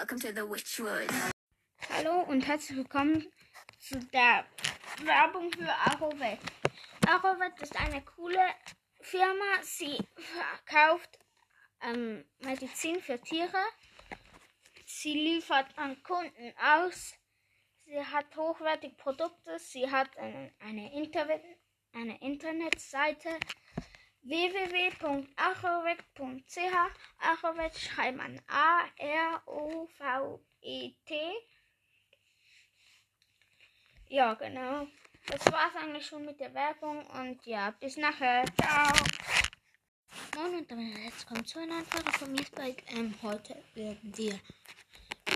Welcome to the Witchwood. Hallo und herzlich willkommen zu der Werbung für Arovet. Arovet ist eine coole Firma. Sie verkauft ähm, Medizin für Tiere. Sie liefert an Kunden aus. Sie hat hochwertige Produkte. Sie hat eine, eine, Internet, eine Internetseite www.arovet.ch. Arovet schreibt man A-R-O-V-E-T. Ja, genau. Das war's eigentlich schon mit der Werbung und ja, bis nachher. Ciao. Moin und damit jetzt kommt zu einer Folge von mir Spike. Ähm, heute werden wir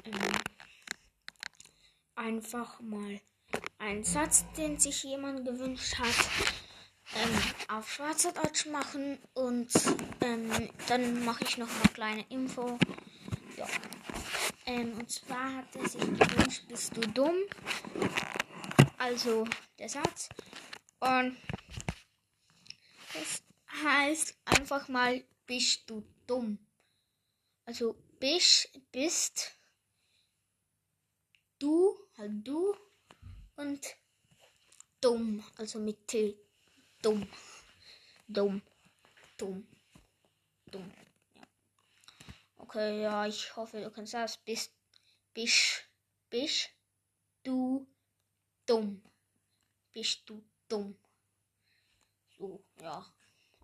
ähm, einfach mal einen Satz, den sich jemand gewünscht hat, ähm, auf Schweizerdeutsch machen und ähm, dann mache ich noch eine kleine Info. Ja. Ähm, und zwar hat er sich gewünscht, bist du dumm? Also der Satz. Und das heißt einfach mal, bist du dumm? Also bist, bist du, halt du und dumm, also mit T. Dumm. Dumm. Dumm. Dumm. Ja. Okay, ja, ich hoffe, du kannst das. Bist, bist, bist du dumm? Bist du dumm? So, ja.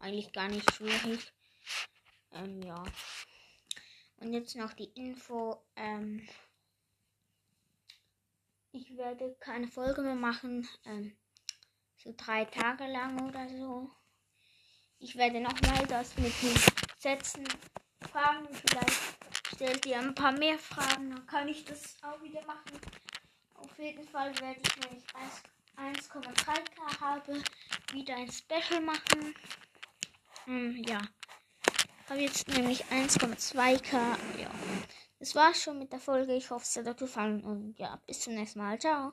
Eigentlich gar nicht schwierig. Ähm, ja. Und jetzt noch die Info. Ähm, ich werde keine Folge mehr machen. Ähm, so drei Tage lang oder so. Ich werde nochmal das mit den Sätzen fragen. Vielleicht stellt ihr ein paar mehr Fragen, dann kann ich das auch wieder machen. Auf jeden Fall werde ich, wenn ich 1,3k habe, wieder ein Special machen. Hm, ja. Habe jetzt nämlich 1,2k. Ja. Das war's schon mit der Folge. Ich hoffe, es hat euch gefallen und ja, bis zum nächsten Mal. Ciao.